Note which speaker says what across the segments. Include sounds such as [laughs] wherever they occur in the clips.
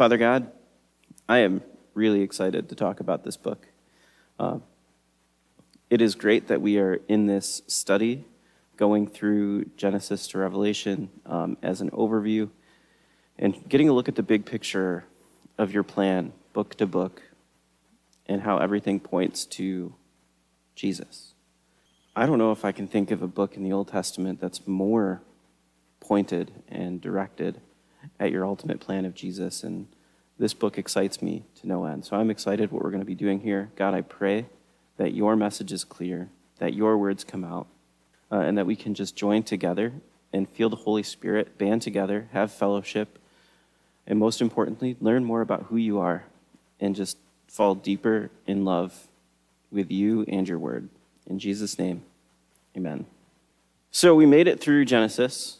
Speaker 1: Father God, I am really excited to talk about this book. Uh, it is great that we are in this study going through Genesis to Revelation um, as an overview and getting a look at the big picture of your plan, book to book, and how everything points to Jesus. I don't know if I can think of a book in the Old Testament that's more pointed and directed at your ultimate plan of Jesus. And this book excites me to no end. So I'm excited what we're going to be doing here. God, I pray that your message is clear, that your words come out, uh, and that we can just join together and feel the Holy Spirit, band together, have fellowship, and most importantly, learn more about who you are and just fall deeper in love with you and your word. In Jesus' name, amen. So we made it through Genesis,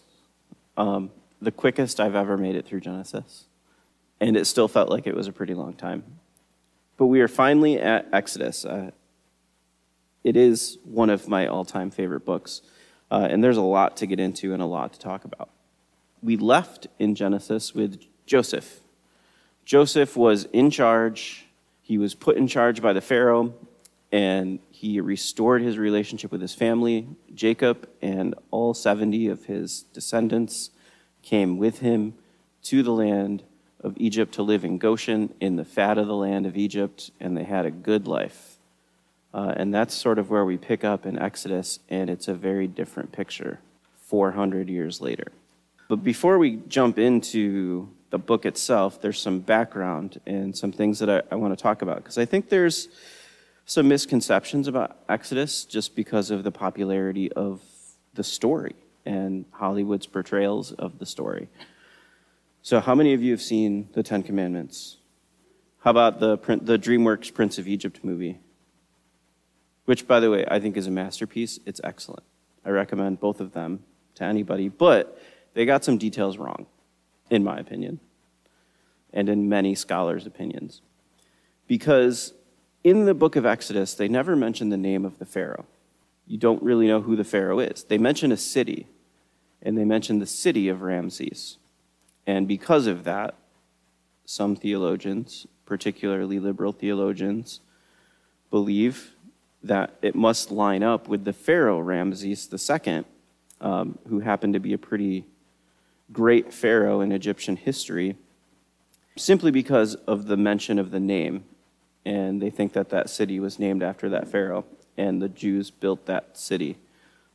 Speaker 1: um, the quickest I've ever made it through Genesis, and it still felt like it was a pretty long time. But we are finally at Exodus. Uh, it is one of my all time favorite books. Uh, and there's a lot to get into and a lot to talk about. We left in Genesis with Joseph. Joseph was in charge, he was put in charge by the Pharaoh, and he restored his relationship with his family. Jacob and all 70 of his descendants came with him to the land of Egypt to live in Goshen in the fat of the land of Egypt, and they had a good life. Uh, and that's sort of where we pick up in Exodus, and it's a very different picture 400 years later. But before we jump into the book itself, there's some background and some things that I, I want to talk about, because I think there's some misconceptions about Exodus just because of the popularity of the story and Hollywood's portrayals of the story. So, how many of you have seen the Ten Commandments? How about the, the DreamWorks Prince of Egypt movie? which, by the way, I think is a masterpiece. It's excellent. I recommend both of them to anybody, but they got some details wrong, in my opinion, and in many scholars' opinions. Because in the book of Exodus, they never mention the name of the Pharaoh. You don't really know who the Pharaoh is. They mention a city, and they mention the city of Ramses. And because of that, some theologians, particularly liberal theologians, believe that it must line up with the Pharaoh Ramses II, um, who happened to be a pretty great pharaoh in Egyptian history, simply because of the mention of the name. And they think that that city was named after that pharaoh, and the Jews built that city.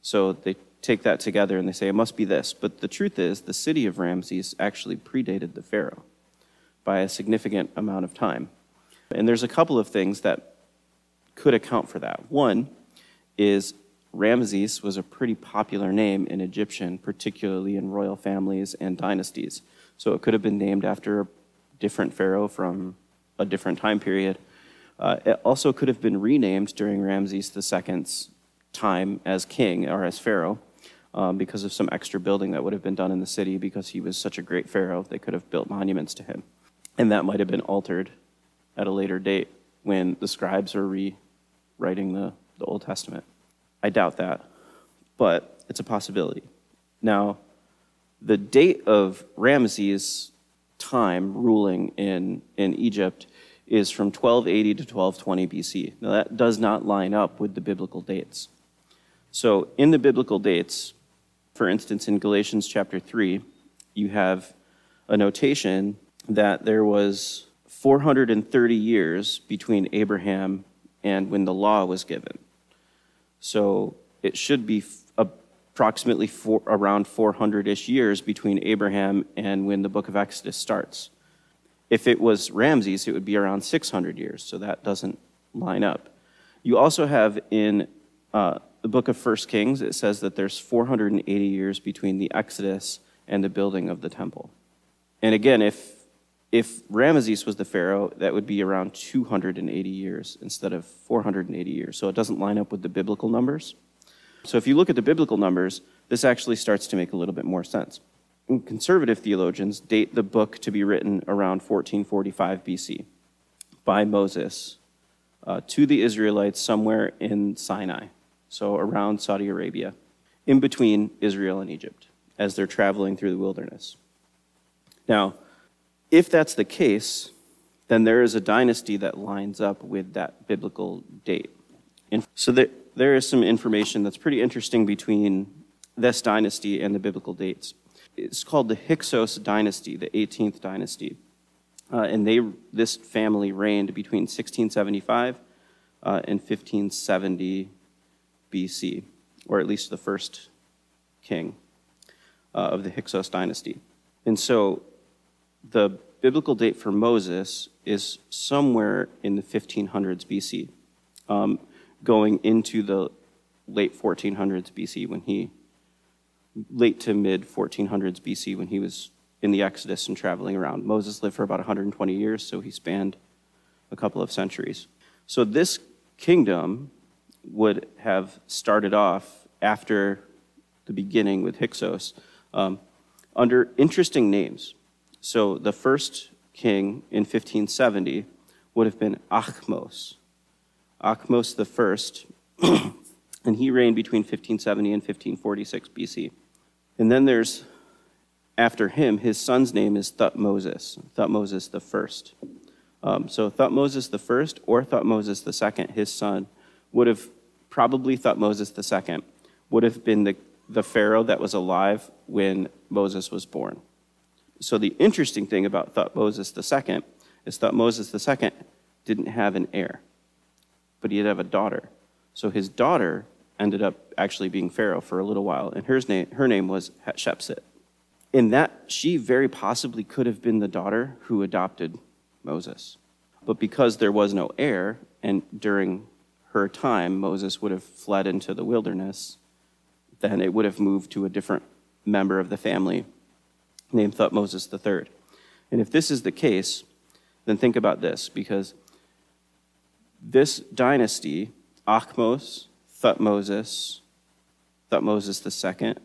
Speaker 1: So they take that together and they say it must be this. But the truth is, the city of Ramses actually predated the pharaoh by a significant amount of time. And there's a couple of things that could account for that. One is Ramses was a pretty popular name in Egyptian, particularly in royal families and dynasties. So it could have been named after a different pharaoh from a different time period. Uh, it also could have been renamed during Ramses II's time as king or as pharaoh um, because of some extra building that would have been done in the city because he was such a great pharaoh. They could have built monuments to him. And that might have been altered at a later date when the scribes are rewriting the, the Old Testament. I doubt that, but it's a possibility. Now, the date of Ramses' time ruling in, in Egypt is from 1280 to 1220 BC. Now, that does not line up with the biblical dates. So, in the biblical dates, for instance, in Galatians chapter 3, you have a notation that there was 430 years between Abraham and when the law was given. So it should be approximately four, around 400 ish years between Abraham and when the book of Exodus starts. If it was Ramses, it would be around 600 years, so that doesn't line up. You also have in uh, the book of First Kings, it says that there's 480 years between the Exodus and the building of the temple. And again, if if Ramses was the pharaoh, that would be around 280 years instead of 480 years. So it doesn't line up with the biblical numbers. So if you look at the biblical numbers, this actually starts to make a little bit more sense. And conservative theologians date the book to be written around 1445 BC by Moses uh, to the Israelites somewhere in Sinai, so around Saudi Arabia, in between Israel and Egypt, as they're traveling through the wilderness. Now, If that's the case, then there is a dynasty that lines up with that biblical date. And so there, there is some information that's pretty interesting between this dynasty and the biblical dates. It's called the Hyksos dynasty, the 18th dynasty. Uh, and they, this family reigned between 1675 uh, and 1570 BC, or at least the first king uh, of the Hyksos dynasty. And so the biblical date for Moses is somewhere in the 1500s BC, um, going into the late 1400s BC when he, late to mid 1400s BC when he was in the Exodus and traveling around. Moses lived for about 120 years, so he spanned a couple of centuries. So this kingdom would have started off after the beginning with Hyksos um, under interesting names. So the first king in 1570 would have been Achmos. Achmos the first, [clears throat] and he reigned between 1570 and 1546 BC. And then there's, after him, his son's name is Thutmoses, Thutmoses the first. Um, so Thutmoses the first or Thutmoses the second, his son, would have probably Thutmoses the second, would have been the, the Pharaoh that was alive when Moses was born. So the interesting thing about Thutmoses II is Thutmoses II didn't have an heir, but he did have a daughter. So his daughter ended up actually being Pharaoh for a little while, and her name, her name was Hatshepsut. In that, she very possibly could have been the daughter who adopted Moses. But because there was no heir, and during her time, Moses would have fled into the wilderness, then it would have moved to a different member of the family named Thutmoses III. And if this is the case, then think about this, because this dynasty, Achmos, Thutmoses, Thutmoses II,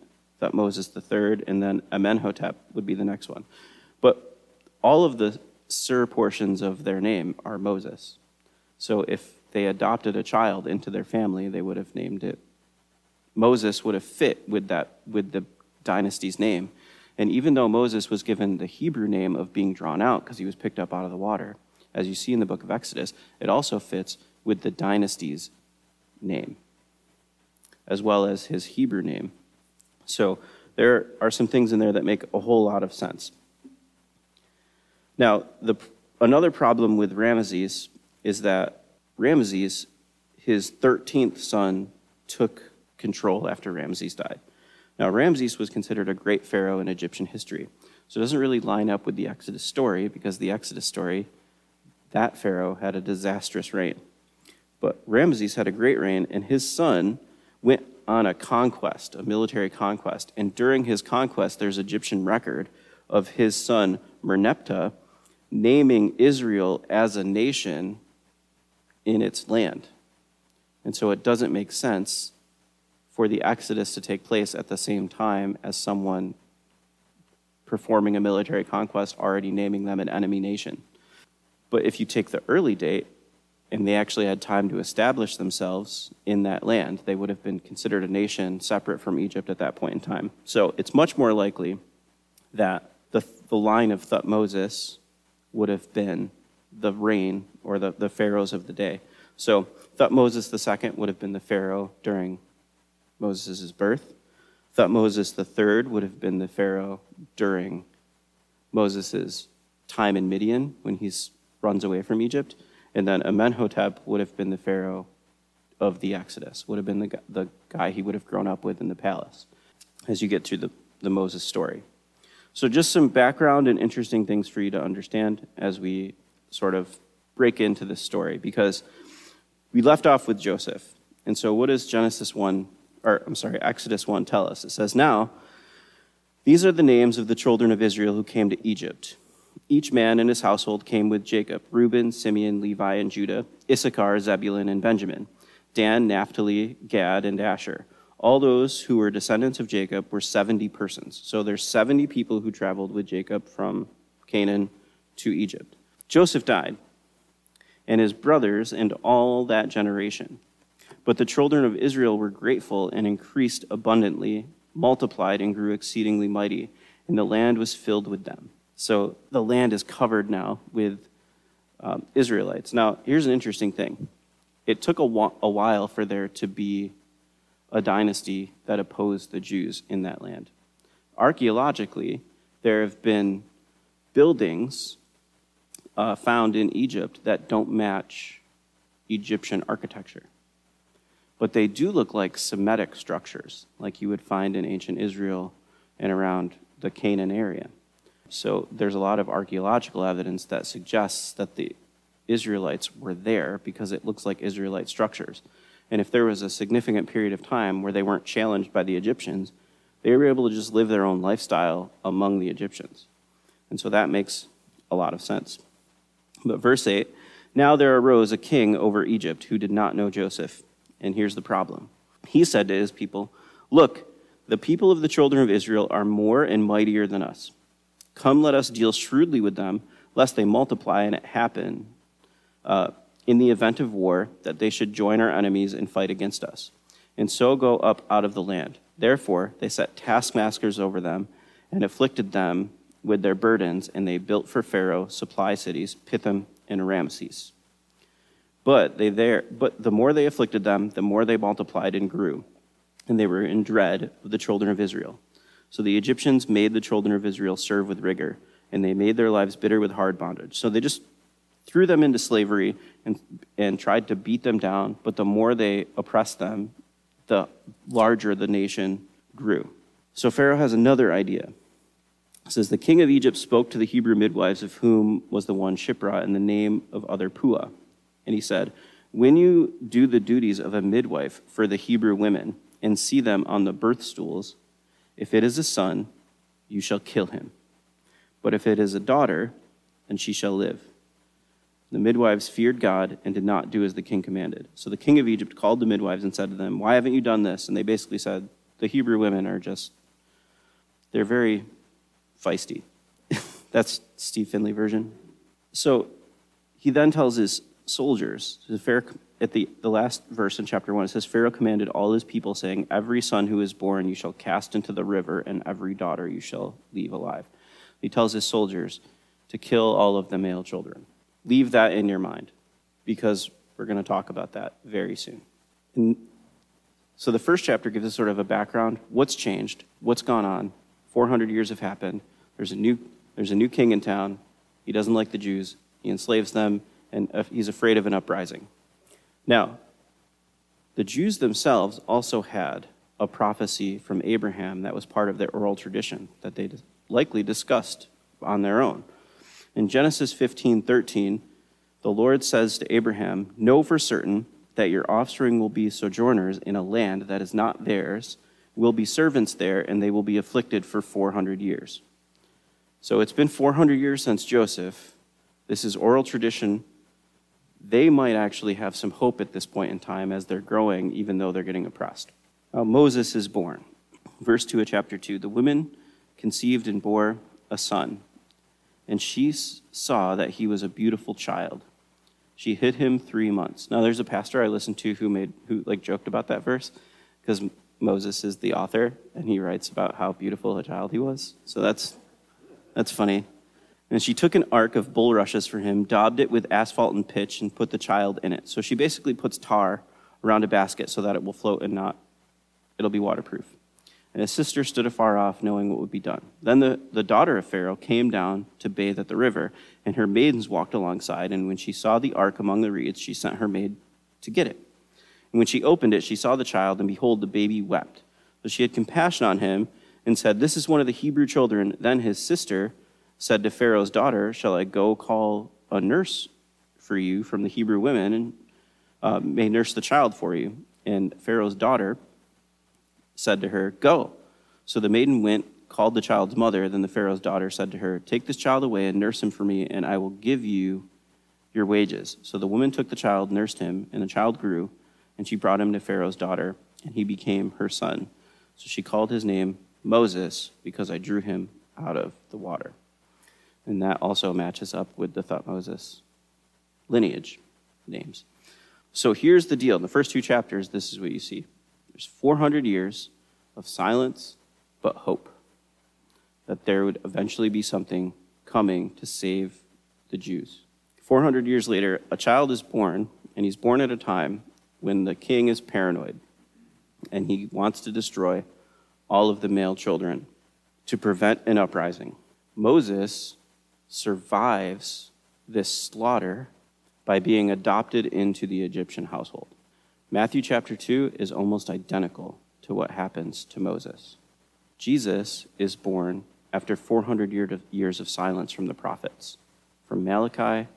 Speaker 1: Thutmoses III, and then Amenhotep would be the next one. But all of the Sir portions of their name are Moses. So if they adopted a child into their family, they would have named it. Moses would have fit with that with the dynasty's name. And even though Moses was given the Hebrew name of being drawn out because he was picked up out of the water, as you see in the book of Exodus, it also fits with the dynasty's name, as well as his Hebrew name. So there are some things in there that make a whole lot of sense. Now, the, another problem with Ramesses is that Ramesses, his 13th son, took control after Ramses died. Now, Ramses was considered a great pharaoh in Egyptian history. So it doesn't really line up with the Exodus story because the Exodus story, that pharaoh had a disastrous reign. But Ramses had a great reign, and his son went on a conquest, a military conquest. And during his conquest, there's Egyptian record of his son Merneptah naming Israel as a nation in its land. And so it doesn't make sense for the Exodus to take place at the same time as someone performing a military conquest, already naming them an enemy nation. But if you take the early date, and they actually had time to establish themselves in that land, they would have been considered a nation separate from Egypt at that point in time. So it's much more likely that the, the line of Thutmoses would have been the reign or the, the pharaohs of the day. So Thutmoses II would have been the pharaoh during Moses' birth. Thutmoses III would have been the Pharaoh during Moses' time in Midian when he runs away from Egypt. And then Amenhotep would have been the Pharaoh of the Exodus, would have been the, the guy he would have grown up with in the palace as you get through the, the Moses story. So, just some background and interesting things for you to understand as we sort of break into this story because we left off with Joseph. And so, what does Genesis 1 or I'm sorry, Exodus 1 tell us. It says, Now, these are the names of the children of Israel who came to Egypt. Each man in his household came with Jacob Reuben, Simeon, Levi, and Judah, Issachar, Zebulun, and Benjamin, Dan, Naphtali, Gad, and Asher. All those who were descendants of Jacob were 70 persons. So there's 70 people who traveled with Jacob from Canaan to Egypt. Joseph died, and his brothers and all that generation. But the children of Israel were grateful and increased abundantly, multiplied and grew exceedingly mighty, and the land was filled with them. So the land is covered now with um, Israelites. Now, here's an interesting thing it took a, wa- a while for there to be a dynasty that opposed the Jews in that land. Archaeologically, there have been buildings uh, found in Egypt that don't match Egyptian architecture. But they do look like Semitic structures, like you would find in ancient Israel and around the Canaan area. So there's a lot of archaeological evidence that suggests that the Israelites were there because it looks like Israelite structures. And if there was a significant period of time where they weren't challenged by the Egyptians, they were able to just live their own lifestyle among the Egyptians. And so that makes a lot of sense. But verse 8 Now there arose a king over Egypt who did not know Joseph. And here's the problem. He said to his people, Look, the people of the children of Israel are more and mightier than us. Come, let us deal shrewdly with them, lest they multiply and it happen uh, in the event of war that they should join our enemies and fight against us, and so go up out of the land. Therefore, they set taskmasters over them and afflicted them with their burdens, and they built for Pharaoh supply cities, Pithom and Ramses. But they there, but the more they afflicted them, the more they multiplied and grew, and they were in dread of the children of Israel. So the Egyptians made the children of Israel serve with rigor, and they made their lives bitter with hard bondage. So they just threw them into slavery and, and tried to beat them down, but the more they oppressed them, the larger the nation grew. So Pharaoh has another idea. It says, The king of Egypt spoke to the Hebrew midwives, of whom was the one Shiphrah, in the name of other Puah. And he said, When you do the duties of a midwife for the Hebrew women and see them on the birth stools, if it is a son, you shall kill him. But if it is a daughter, then she shall live. The midwives feared God and did not do as the king commanded. So the king of Egypt called the midwives and said to them, Why haven't you done this? And they basically said, The Hebrew women are just, they're very feisty. [laughs] That's Steve Finley version. So he then tells his soldiers, The fair at the, the last verse in chapter 1, it says, Pharaoh commanded all his people, saying, Every son who is born you shall cast into the river, and every daughter you shall leave alive. He tells his soldiers to kill all of the male children. Leave that in your mind, because we're going to talk about that very soon. And so the first chapter gives us sort of a background what's changed, what's gone on. 400 years have happened. There's a new, there's a new king in town. He doesn't like the Jews, he enslaves them, and uh, he's afraid of an uprising. Now, the Jews themselves also had a prophecy from Abraham that was part of their oral tradition that they likely discussed on their own. In Genesis 15:13, the Lord says to Abraham, "Know for certain that your offspring will be sojourners in a land that is not theirs, will be servants there, and they will be afflicted for 400 years." So it's been 400 years since Joseph. This is oral tradition they might actually have some hope at this point in time as they're growing, even though they're getting oppressed. Moses is born. Verse 2 of chapter 2 The woman conceived and bore a son, and she saw that he was a beautiful child. She hid him three months. Now, there's a pastor I listened to who made who like joked about that verse because Moses is the author, and he writes about how beautiful a child he was. So that's that's funny. And she took an ark of bulrushes for him, daubed it with asphalt and pitch, and put the child in it. So she basically puts tar around a basket so that it will float and not, it'll be waterproof. And his sister stood afar off, knowing what would be done. Then the, the daughter of Pharaoh came down to bathe at the river, and her maidens walked alongside. And when she saw the ark among the reeds, she sent her maid to get it. And when she opened it, she saw the child, and behold, the baby wept. So she had compassion on him and said, This is one of the Hebrew children. Then his sister said to Pharaoh's daughter, Shall I go call a nurse for you from the Hebrew women and uh, may nurse the child for you? And Pharaoh's daughter said to her, Go. So the maiden went, called the child's mother. Then the Pharaoh's daughter said to her, Take this child away and nurse him for me, and I will give you your wages. So the woman took the child, nursed him, and the child grew, and she brought him to Pharaoh's daughter, and he became her son. So she called his name Moses, because I drew him out of the water. And that also matches up with the Thutmoses lineage names. So here's the deal. In the first two chapters, this is what you see. There's 400 years of silence, but hope that there would eventually be something coming to save the Jews. 400 years later, a child is born, and he's born at a time when the king is paranoid and he wants to destroy all of the male children to prevent an uprising. Moses survives this slaughter by being adopted into the Egyptian household. Matthew chapter 2 is almost identical to what happens to Moses. Jesus is born after 400 years of silence from the prophets. From Malachi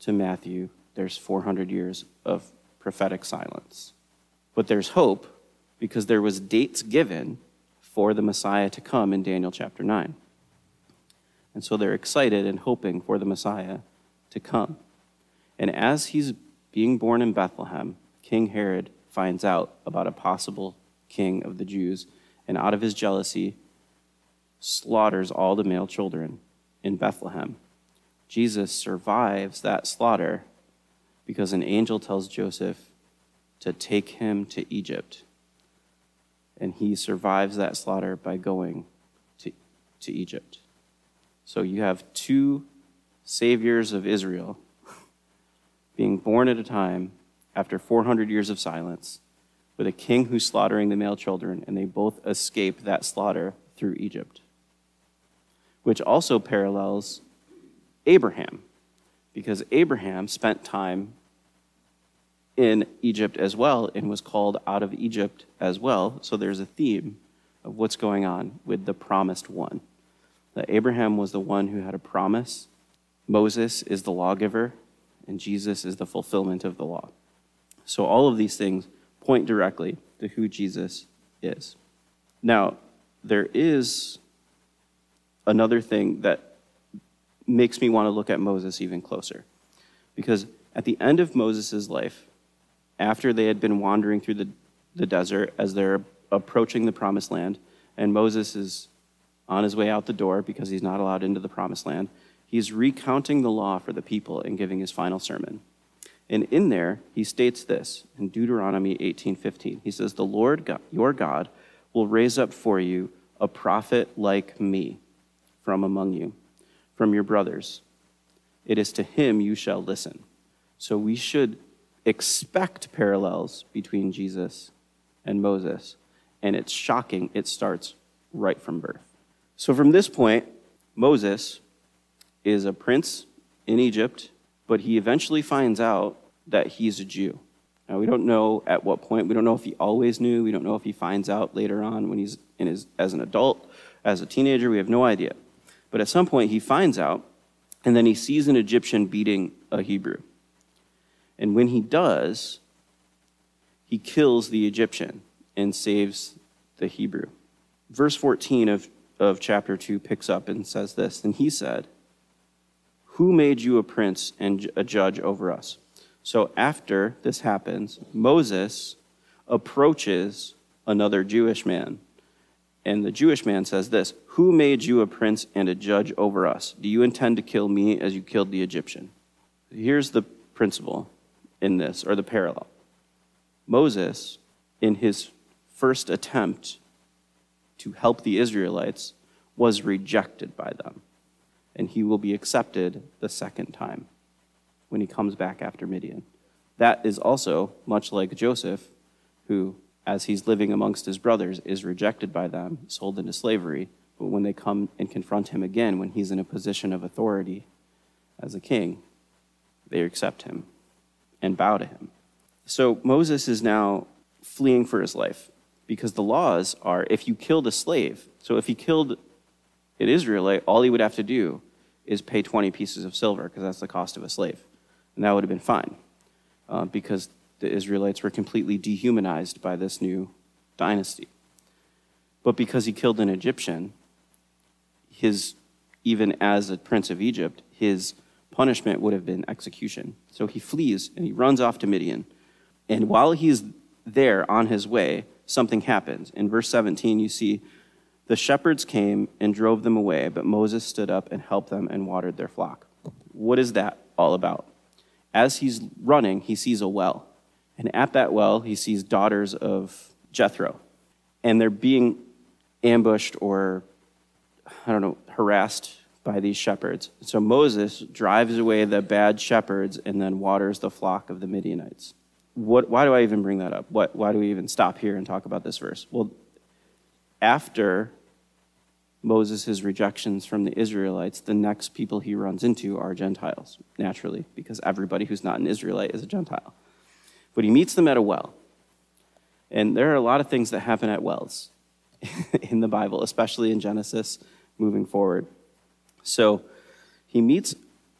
Speaker 1: to Matthew, there's 400 years of prophetic silence. But there's hope because there was dates given for the Messiah to come in Daniel chapter 9. And so they're excited and hoping for the Messiah to come. And as he's being born in Bethlehem, King Herod finds out about a possible king of the Jews, and out of his jealousy, slaughters all the male children in Bethlehem. Jesus survives that slaughter because an angel tells Joseph to take him to Egypt. And he survives that slaughter by going to, to Egypt. So you have two saviors of Israel [laughs] being born at a time after 400 years of silence with a king who's slaughtering the male children, and they both escape that slaughter through Egypt. Which also parallels Abraham, because Abraham spent time in Egypt as well and was called out of Egypt as well. So there's a theme of what's going on with the promised one. That Abraham was the one who had a promise, Moses is the lawgiver, and Jesus is the fulfillment of the law. So all of these things point directly to who Jesus is. Now, there is another thing that makes me want to look at Moses even closer. Because at the end of Moses' life, after they had been wandering through the, the desert as they're approaching the promised land, and Moses is on his way out the door because he's not allowed into the promised land, he's recounting the law for the people and giving his final sermon. And in there, he states this in Deuteronomy 18:15. He says, "The Lord God, your God will raise up for you a prophet like me from among you, from your brothers. It is to him you shall listen." So we should expect parallels between Jesus and Moses. And it's shocking, it starts right from birth. So from this point, Moses is a prince in Egypt, but he eventually finds out that he's a Jew. Now, we don't know at what point. We don't know if he always knew. We don't know if he finds out later on when he's in his, as an adult, as a teenager. We have no idea. But at some point, he finds out, and then he sees an Egyptian beating a Hebrew. And when he does, he kills the Egyptian and saves the Hebrew. Verse 14 of, of chapter 2 picks up and says this And he said, Who made you a prince and a judge over us? So after this happens, Moses approaches another Jewish man. And the Jewish man says this Who made you a prince and a judge over us? Do you intend to kill me as you killed the Egyptian? Here's the principle in this, or the parallel. Moses, in his first attempt to help the Israelites, was rejected by them. And he will be accepted the second time when he comes back after Midian. That is also much like Joseph, who, as he's living amongst his brothers, is rejected by them, sold into slavery. But when they come and confront him again, when he's in a position of authority as a king, they accept him and bow to him. So Moses is now fleeing for his life because the laws are if you killed a slave, so if he killed an Israelite, all he would have to do is pay 20 pieces of silver because that's the cost of a slave. And that would have been fine uh, because the Israelites were completely dehumanized by this new dynasty. But because he killed an Egyptian, his, even as a prince of Egypt, his punishment would have been execution. So he flees and he runs off to Midian. And while he's there on his way, something happens. In verse 17, you see the shepherds came and drove them away, but Moses stood up and helped them and watered their flock. What is that all about? As he's running, he sees a well. And at that well, he sees daughters of Jethro. And they're being ambushed or, I don't know, harassed by these shepherds. So Moses drives away the bad shepherds and then waters the flock of the Midianites. What, why do I even bring that up? What, why do we even stop here and talk about this verse? Well, after Moses' rejections from the Israelites, the next people he runs into are Gentiles, naturally, because everybody who's not an Israelite is a Gentile. But he meets them at a well. And there are a lot of things that happen at wells [laughs] in the Bible, especially in Genesis moving forward. So he meets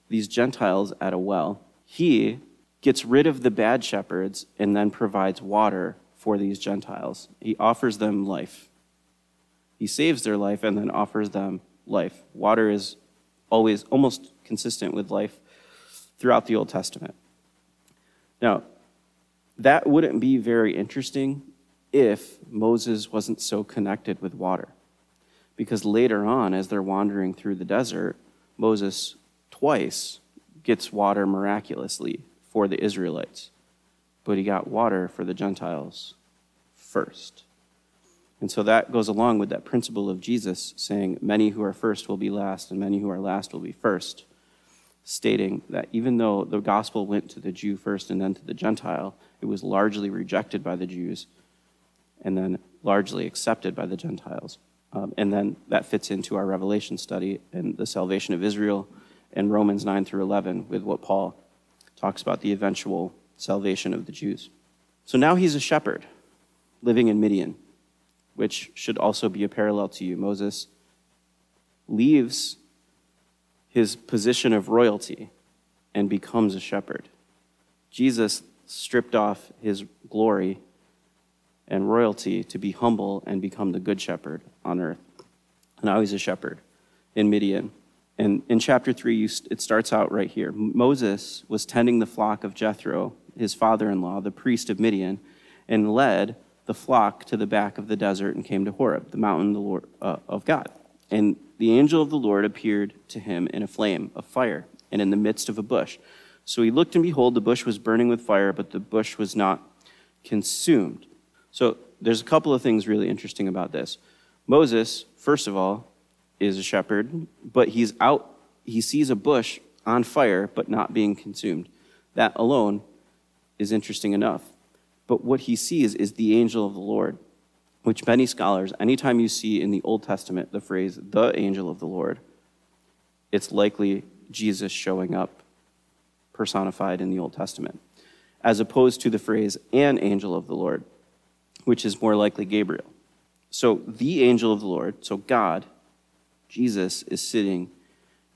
Speaker 1: these Gentiles at a well. He gets rid of the bad shepherds and then provides water for these Gentiles. He offers them life. He saves their life and then offers them life. Water is always almost consistent with life throughout the Old Testament. Now, that wouldn't be very interesting if Moses wasn't so connected with water. Because later on, as they're wandering through the desert, Moses twice gets water miraculously for the Israelites, but he got water for the Gentiles first. And so that goes along with that principle of Jesus saying, Many who are first will be last, and many who are last will be first, stating that even though the gospel went to the Jew first and then to the Gentile, it was largely rejected by the Jews and then largely accepted by the Gentiles. Um, and then that fits into our Revelation study and the salvation of Israel and Romans 9 through 11 with what Paul talks about the eventual salvation of the Jews. So now he's a shepherd living in Midian, which should also be a parallel to you. Moses leaves his position of royalty and becomes a shepherd. Jesus stripped off his glory and royalty to be humble and become the good shepherd on earth. And now he's a shepherd in Midian. And in chapter 3, it starts out right here. Moses was tending the flock of Jethro, his father in law, the priest of Midian, and led the flock to the back of the desert and came to Horeb, the mountain the Lord, uh, of God. And the angel of the Lord appeared to him in a flame of fire and in the midst of a bush. So he looked, and behold, the bush was burning with fire, but the bush was not consumed. So there's a couple of things really interesting about this. Moses, first of all, is a shepherd, but he's out, he sees a bush on fire but not being consumed. That alone is interesting enough. But what he sees is the angel of the Lord, which many scholars, anytime you see in the Old Testament the phrase the angel of the Lord, it's likely Jesus showing up personified in the Old Testament, as opposed to the phrase an angel of the Lord which is more likely Gabriel. So the angel of the Lord, so God, Jesus, is sitting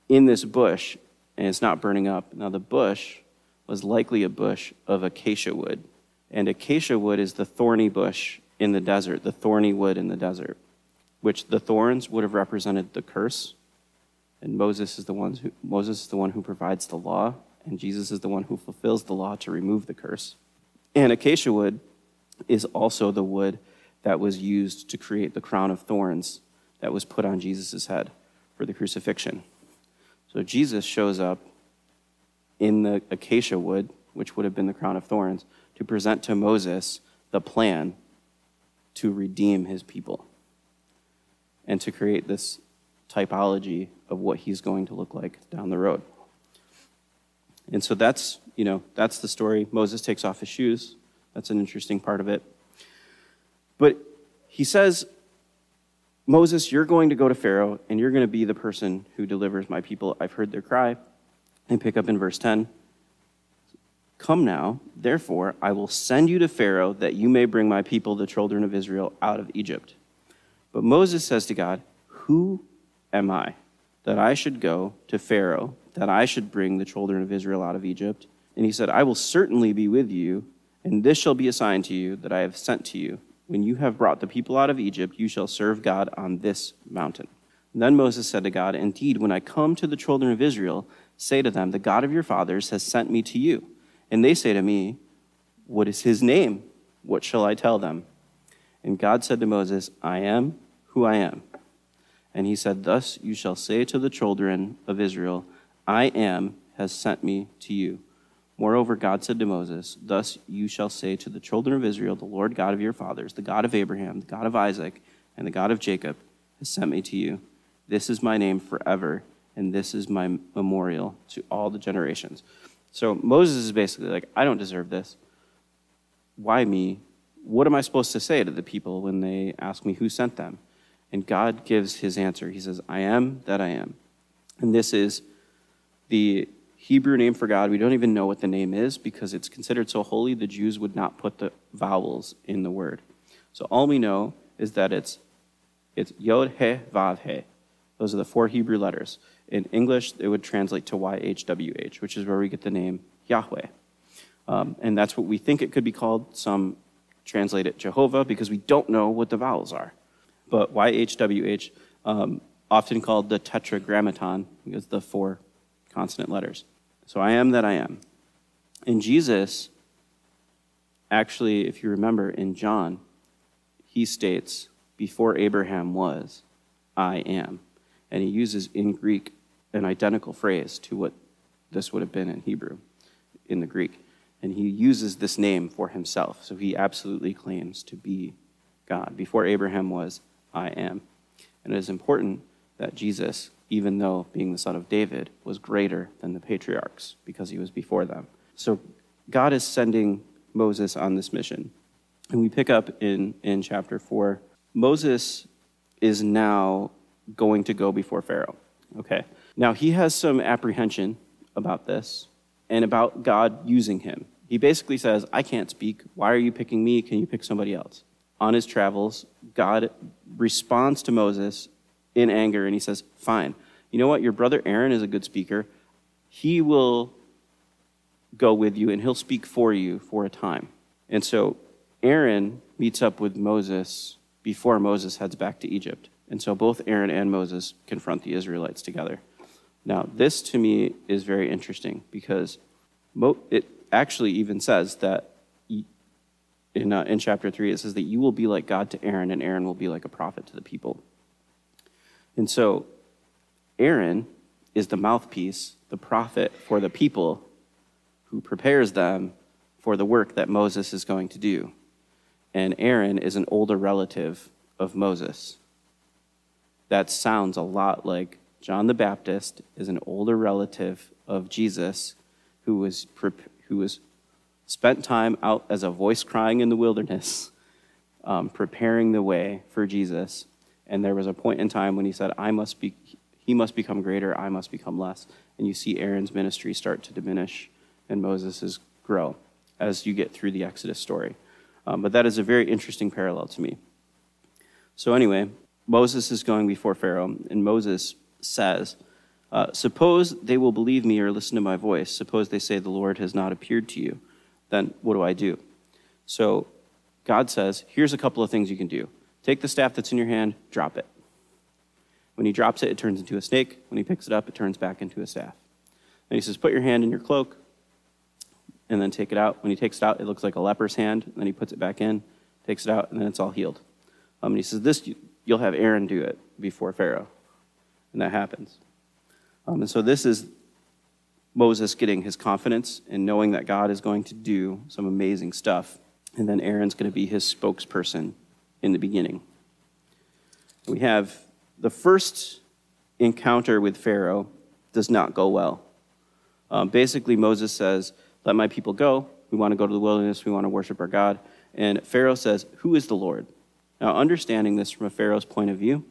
Speaker 1: in this bush and it's not burning up. Now, the bush was likely a bush of acacia wood. And acacia wood is the thorny bush in the desert, the thorny wood in the desert, which the thorns would have represented the curse. And Moses is the one who, Moses is the one who provides the law, and Jesus is the one who fulfills the law to remove the curse. And acacia wood is also the wood that was used to create the crown of thorns that was put on Jesus' head for the crucifixion. So Jesus shows up in the acacia wood, which would have been the crown of thorns, to present to Moses the plan to redeem his people and to create this typology of what he's going to look like down the road. And so that's, you know, that's the story. Moses takes off his shoes. That's an interesting part of it. But he says, Moses, you're going to go to Pharaoh and you're going to be the person who delivers my people. I've heard their cry. And pick up in verse 10. Come now, therefore, I will send you to Pharaoh that you may bring my people, the children of Israel, out of Egypt. But Moses says to God, Who am I that I should go to Pharaoh, that I should bring the children of Israel out of Egypt? And he said, I will certainly be with you and this shall be a sign to you that I have sent to you. When you have brought the people out of Egypt, you shall serve God on this mountain. And then Moses said to God, Indeed, when I come to the children of Israel, say to them, The God of your fathers has sent me to you. And they say to me, What is his name? What shall I tell them? And God said to Moses, I am who I am. And he said, Thus you shall say to the children of Israel, I am has sent me to you. Moreover, God said to Moses, Thus you shall say to the children of Israel, The Lord God of your fathers, the God of Abraham, the God of Isaac, and the God of Jacob, has sent me to you. This is my name forever, and this is my memorial to all the generations. So Moses is basically like, I don't deserve this. Why me? What am I supposed to say to the people when they ask me who sent them? And God gives his answer. He says, I am that I am. And this is the Hebrew name for God. We don't even know what the name is because it's considered so holy, the Jews would not put the vowels in the word. So all we know is that it's, it's Yod He Vav He. Those are the four Hebrew letters. In English, it would translate to YHWH, which is where we get the name Yahweh. Um, and that's what we think it could be called. Some translate it Jehovah because we don't know what the vowels are. But YHWH, um, often called the tetragrammaton, because the four consonant letters. So I am that I am. And Jesus, actually, if you remember in John, he states, Before Abraham was, I am. And he uses in Greek an identical phrase to what this would have been in Hebrew, in the Greek. And he uses this name for himself. So he absolutely claims to be God. Before Abraham was, I am. And it is important that Jesus even though being the son of David was greater than the patriarchs because he was before them. So God is sending Moses on this mission. And we pick up in, in chapter 4. Moses is now going to go before Pharaoh. Okay. Now he has some apprehension about this and about God using him. He basically says, I can't speak. Why are you picking me? Can you pick somebody else? On his travels, God responds to Moses in anger and he says, Fine. You know what? Your brother Aaron is a good speaker. He will go with you and he'll speak for you for a time. And so Aaron meets up with Moses before Moses heads back to Egypt. And so both Aaron and Moses confront the Israelites together. Now, this to me is very interesting because it actually even says that in, uh, in chapter 3, it says that you will be like God to Aaron, and Aaron will be like a prophet to the people. And so Aaron is the mouthpiece, the prophet for the people who prepares them for the work that Moses is going to do. And Aaron is an older relative of Moses. That sounds a lot like John the Baptist is an older relative of Jesus who was, who was spent time out as a voice crying in the wilderness, um, preparing the way for Jesus and there was a point in time when he said, I must be, he must become greater, I must become less. And you see Aaron's ministry start to diminish and Moses's grow as you get through the Exodus story. Um, but that is a very interesting parallel to me. So, anyway, Moses is going before Pharaoh, and Moses says, uh, Suppose they will believe me or listen to my voice. Suppose they say, The Lord has not appeared to you. Then what do I do? So, God says, Here's a couple of things you can do. Take the staff that's in your hand, drop it. When he drops it, it turns into a snake. When he picks it up, it turns back into a staff. And he says, Put your hand in your cloak and then take it out. When he takes it out, it looks like a leper's hand. And then he puts it back in, takes it out, and then it's all healed. Um, and he says, This, you'll have Aaron do it before Pharaoh. And that happens. Um, and so this is Moses getting his confidence and knowing that God is going to do some amazing stuff. And then Aaron's going to be his spokesperson in the beginning. We have the first encounter with Pharaoh does not go well. Um, basically, Moses says, Let my people go. We want to go to the wilderness. We want to worship our God. And Pharaoh says, Who is the Lord? Now, understanding this from a Pharaoh's point of view,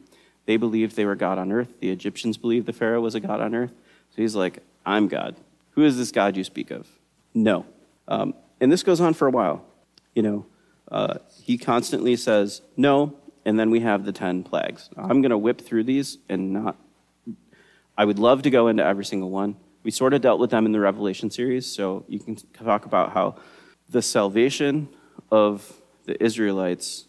Speaker 1: they believed they were God on earth. The Egyptians believed the Pharaoh was a God on earth. So he's like, I'm God. Who is this God you speak of? No. Um, and this goes on for a while. You know, uh, he constantly says no, and then we have the 10 plagues. I'm going to whip through these and not. I would love to go into every single one. We sort of dealt with them in the Revelation series, so you can talk about how the salvation of the Israelites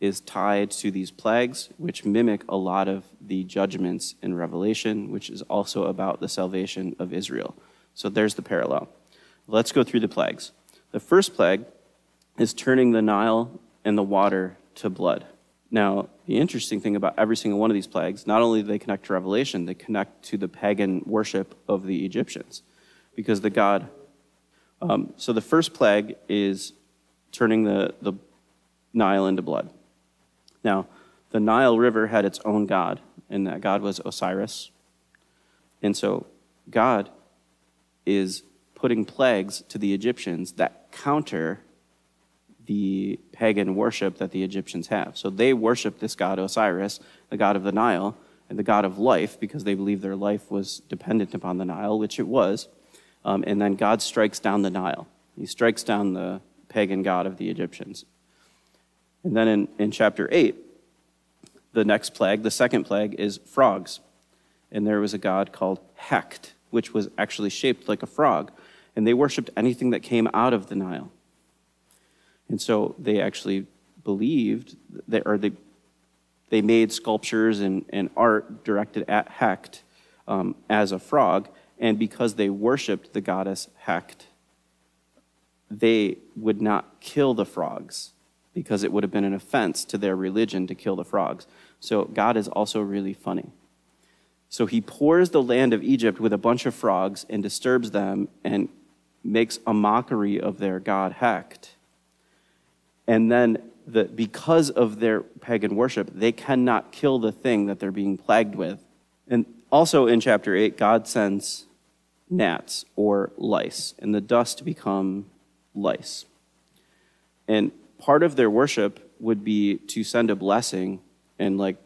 Speaker 1: is tied to these plagues, which mimic a lot of the judgments in Revelation, which is also about the salvation of Israel. So there's the parallel. Let's go through the plagues. The first plague is turning the Nile and the water to blood. Now, the interesting thing about every single one of these plagues, not only do they connect to Revelation, they connect to the pagan worship of the Egyptians. Because the God, um, so the first plague is turning the, the Nile into blood. Now, the Nile River had its own god, and that god was Osiris. And so God is putting plagues to the Egyptians that counter the pagan worship that the Egyptians have. So they worship this god Osiris, the god of the Nile, and the god of life, because they believe their life was dependent upon the Nile, which it was. Um, and then God strikes down the Nile. He strikes down the pagan god of the Egyptians. And then in, in chapter 8, the next plague, the second plague, is frogs. And there was a god called Hecht, which was actually shaped like a frog. And they worshiped anything that came out of the Nile. And so they actually believed that, or they, they made sculptures and, and art directed at Hecht um, as a frog. And because they worshiped the goddess Hecht, they would not kill the frogs because it would have been an offense to their religion to kill the frogs. So God is also really funny. So he pours the land of Egypt with a bunch of frogs and disturbs them and makes a mockery of their god Hecht. And then, the, because of their pagan worship, they cannot kill the thing that they're being plagued with. And also in chapter 8, God sends gnats or lice, and the dust become lice. And part of their worship would be to send a blessing and like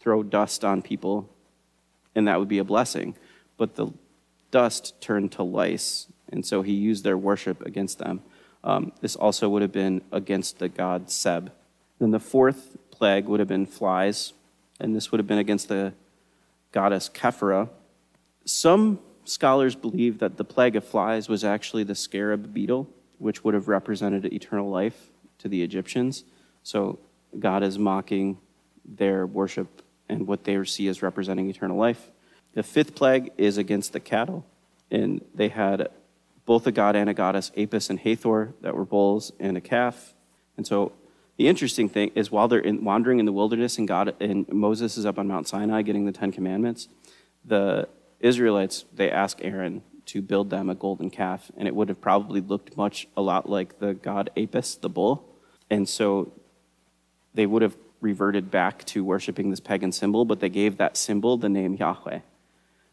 Speaker 1: throw dust on people, and that would be a blessing. But the dust turned to lice, and so he used their worship against them. Um, this also would have been against the god Seb. Then the fourth plague would have been flies, and this would have been against the goddess Khepera. Some scholars believe that the plague of flies was actually the scarab beetle, which would have represented eternal life to the Egyptians. So God is mocking their worship and what they see as representing eternal life. The fifth plague is against the cattle, and they had both a god and a goddess, Apis and Hathor, that were bulls and a calf. And so the interesting thing is while they're in, wandering in the wilderness and God and Moses is up on Mount Sinai getting the Ten Commandments, the Israelites they ask Aaron to build them a golden calf, and it would have probably looked much a lot like the god Apis, the bull. And so they would have reverted back to worshiping this pagan symbol, but they gave that symbol the name Yahweh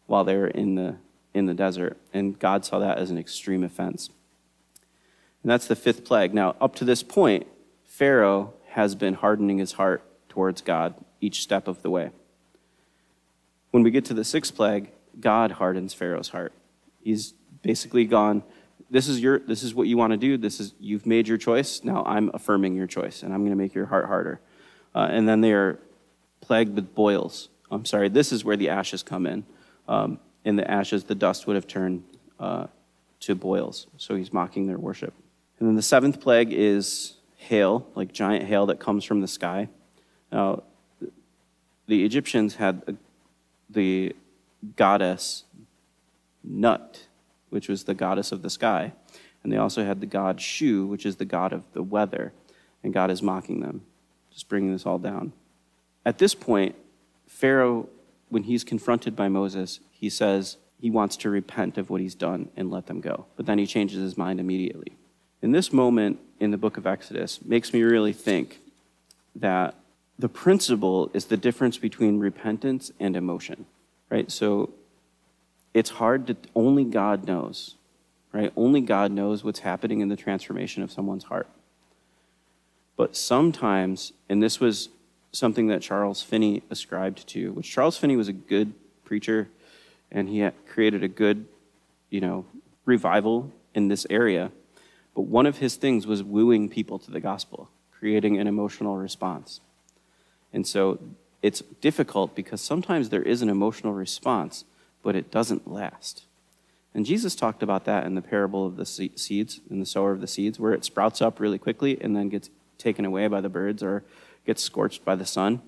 Speaker 1: while they were in the, in the desert. And God saw that as an extreme offense. And that's the fifth plague. Now, up to this point, Pharaoh has been hardening his heart towards God each step of the way. When we get to the sixth plague, God hardens Pharaoh's heart. He's basically gone, this is your this is what you want to do this is you've made your choice now i'm affirming your choice and i'm going to make your heart harder uh, and then they are plagued with boils i'm sorry this is where the ashes come in um, in the ashes the dust would have turned uh, to boils so he's mocking their worship and then the seventh plague is hail like giant hail that comes from the sky now the egyptians had the goddess nut which was the goddess of the sky. And they also had the god Shu, which is the god of the weather. And God is mocking them, just bringing this all down. At this point, Pharaoh, when he's confronted by Moses, he says he wants to repent of what he's done and let them go. But then he changes his mind immediately. In this moment in the book of Exodus makes me really think that the principle is the difference between repentance and emotion, right? So it's hard to, only God knows, right? Only God knows what's happening in the transformation of someone's heart. But sometimes, and this was something that Charles Finney ascribed to, which Charles Finney was a good preacher and he created a good, you know, revival in this area. But one of his things was wooing people to the gospel, creating an emotional response. And so it's difficult because sometimes there is an emotional response, but it doesn't last. And Jesus talked about that in the parable of the seeds, in the sower of the seeds, where it sprouts up really quickly and then gets taken away by the birds or gets scorched by the sun.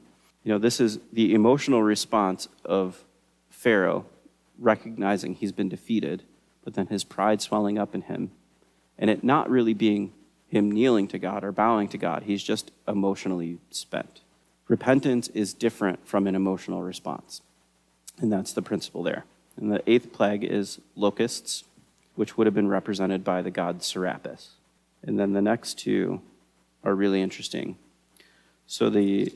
Speaker 1: You know, this is the emotional response of Pharaoh recognizing he's been defeated, but then his pride swelling up in him, and it not really being him kneeling to God or bowing to God. He's just emotionally spent. Repentance is different from an emotional response. And that's the principle there. And the eighth plague is locusts, which would have been represented by the god Serapis. And then the next two are really interesting. So the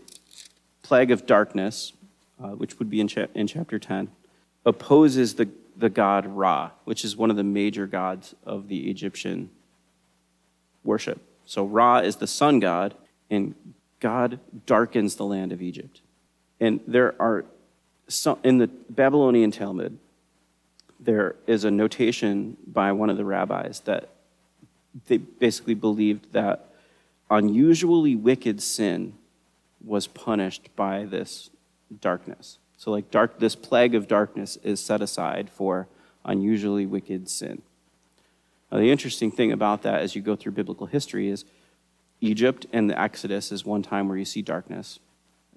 Speaker 1: plague of darkness, uh, which would be in, cha- in chapter 10, opposes the, the god Ra, which is one of the major gods of the Egyptian worship. So Ra is the sun god, and God darkens the land of Egypt. And there are some, in the Babylonian Talmud, there is a notation by one of the rabbis that they basically believed that unusually wicked sin was punished by this darkness. So, like, dark, this plague of darkness is set aside for unusually wicked sin. Now, the interesting thing about that as you go through biblical history is Egypt and the Exodus is one time where you see darkness.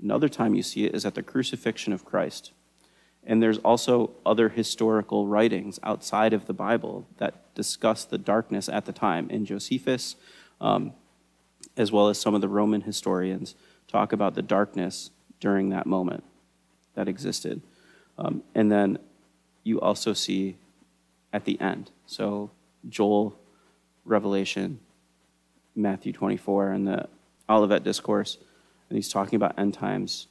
Speaker 1: Another time you see it is at the crucifixion of Christ. And there's also other historical writings outside of the Bible that discuss the darkness at the time. And Josephus, um, as well as some of the Roman historians, talk about the darkness during that moment that existed. Um, and then you also see at the end. So Joel, Revelation, Matthew 24, and the Olivet Discourse. And he's talking about end times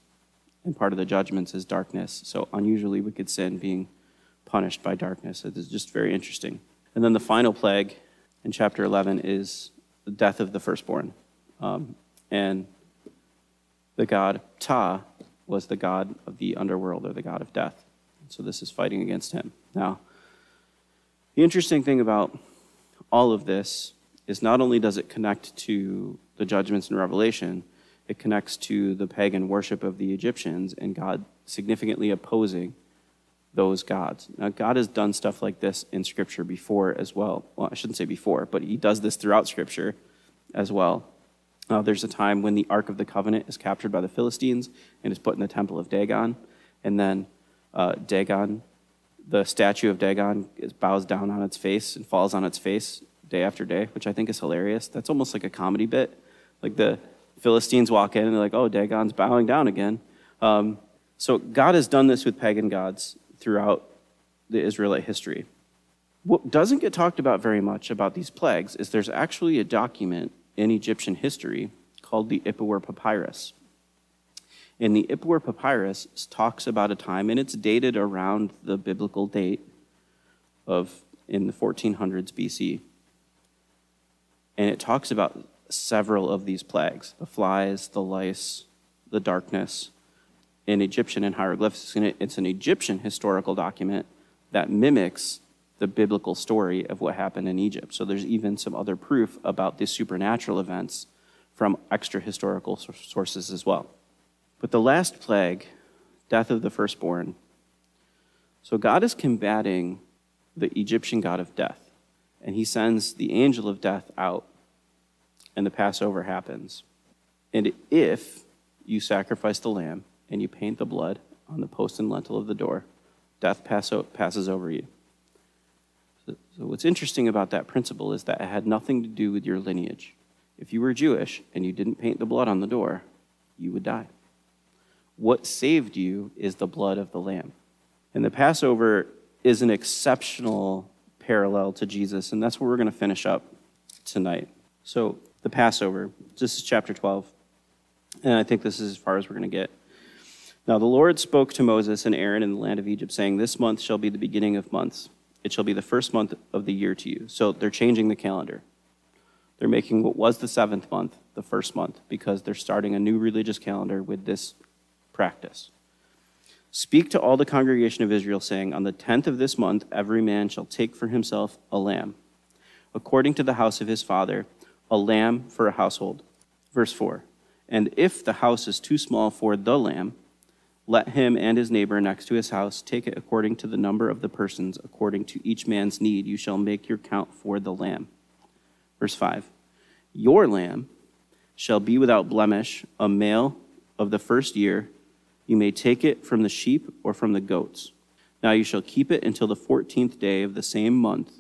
Speaker 1: and part of the judgments is darkness. So unusually wicked sin being punished by darkness. It is just very interesting. And then the final plague in chapter 11 is the death of the firstborn. Um, and the god Ptah was the god of the underworld or the god of death. So this is fighting against him. Now, the interesting thing about all of this is not only does it connect to the judgments in Revelation, it connects to the pagan worship of the Egyptians and God significantly opposing those gods. Now, God has done stuff like this in Scripture before as well. Well, I shouldn't say before, but He does this throughout Scripture as well. Uh, there's a time when the Ark of the Covenant is captured by the Philistines and is put in the temple of Dagon. And then uh, Dagon, the statue of Dagon, is, bows down on its face and falls on its face day after day, which I think is hilarious. That's almost like a comedy bit. Like the Philistines walk in and they're like, oh, Dagon's bowing down again. Um, so God has done this with pagan gods throughout the Israelite history. What doesn't get talked about very much about these plagues is there's actually a document in Egyptian history called the Ipuwer Papyrus. And the Ipuwer Papyrus talks about a time, and it's dated around the biblical date of in the 1400s BC. And it talks about several of these plagues the flies, the lice, the darkness in Egyptian and hieroglyphics. And it's an Egyptian historical document that mimics the biblical story of what happened in Egypt. So there's even some other proof about these supernatural events from extra historical sources as well. But the last plague, death of the firstborn, so God is combating the Egyptian god of death, and he sends the angel of death out and the Passover happens. And if you sacrifice the lamb and you paint the blood on the post and lintel of the door, death pass passes over you. So, what's interesting about that principle is that it had nothing to do with your lineage. If you were Jewish and you didn't paint the blood on the door, you would die. What saved you is the blood of the lamb. And the Passover is an exceptional parallel to Jesus, and that's where we're going to finish up tonight. So, the Passover. This is chapter 12. And I think this is as far as we're going to get. Now the Lord spoke to Moses and Aaron in the land of Egypt, saying, This month shall be the beginning of months. It shall be the first month of the year to you. So they're changing the calendar. They're making what was the seventh month the first month because they're starting a new religious calendar with this practice. Speak to all the congregation of Israel, saying, On the tenth of this month, every man shall take for himself a lamb, according to the house of his father a lamb for a household. Verse 4 And if the house is too small for the lamb, let him and his neighbor next to his house take it according to the number of the persons, according to each man's need. You shall make your count for the lamb. Verse 5 Your lamb shall be without blemish, a male of the first year. You may take it from the sheep or from the goats. Now you shall keep it until the fourteenth day of the same month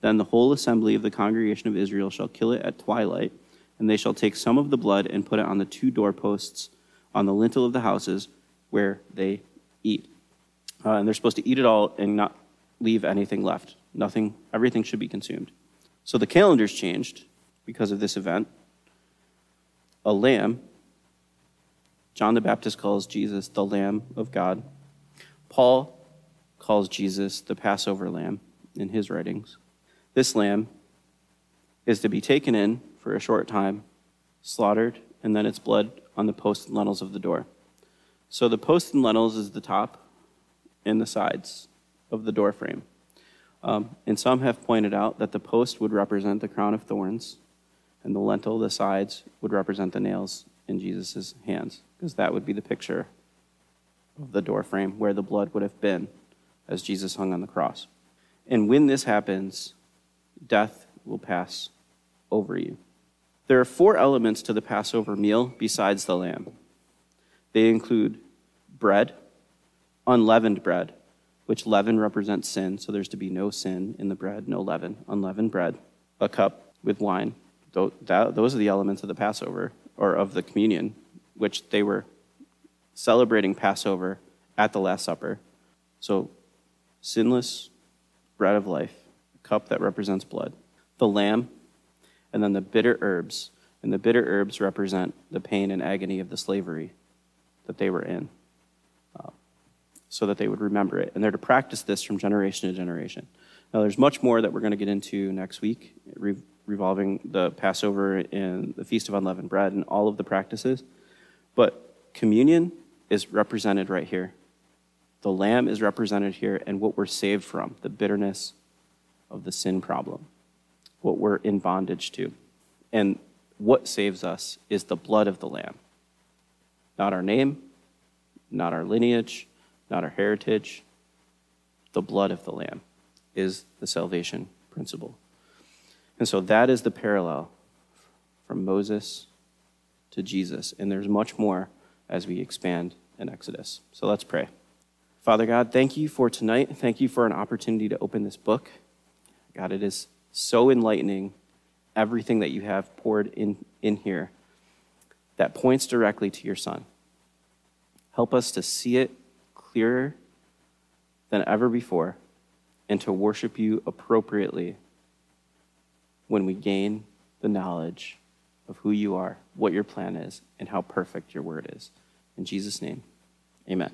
Speaker 1: then the whole assembly of the congregation of Israel shall kill it at twilight, and they shall take some of the blood and put it on the two doorposts on the lintel of the houses where they eat. Uh, and they're supposed to eat it all and not leave anything left. Nothing, everything should be consumed. So the calendar's changed because of this event. A lamb, John the Baptist calls Jesus the Lamb of God. Paul calls Jesus the Passover lamb in his writings. This lamb is to be taken in for a short time, slaughtered, and then its blood on the posts and lintels of the door. So the posts and lintels is the top and the sides of the door frame. Um, and some have pointed out that the post would represent the crown of thorns, and the lentil, the sides, would represent the nails in Jesus' hands, because that would be the picture of the door frame where the blood would have been as Jesus hung on the cross. And when this happens, death will pass over you. There are four elements to the Passover meal besides the lamb. They include bread, unleavened bread, which leaven represents sin, so there's to be no sin in the bread, no leaven, unleavened bread, a cup with wine. Those are the elements of the Passover, or of the communion, which they were celebrating Passover at the Last Supper. So, sinless bread of life, a cup that represents blood, the lamb, and then the bitter herbs. And the bitter herbs represent the pain and agony of the slavery that they were in, uh, so that they would remember it. And they're to practice this from generation to generation. Now, there's much more that we're going to get into next week, re- revolving the Passover and the Feast of Unleavened Bread and all of the practices. But communion is represented right here. The lamb is represented here, and what we're saved from the bitterness of the sin problem, what we're in bondage to. And what saves us is the blood of the lamb. Not our name, not our lineage, not our heritage. The blood of the lamb is the salvation principle. And so that is the parallel from Moses to Jesus. And there's much more as we expand in Exodus. So let's pray. Father God, thank you for tonight. Thank you for an opportunity to open this book. God, it is so enlightening, everything that you have poured in, in here that points directly to your Son. Help us to see it clearer than ever before and to worship you appropriately when we gain the knowledge of who you are, what your plan is, and how perfect your word is. In Jesus' name, amen.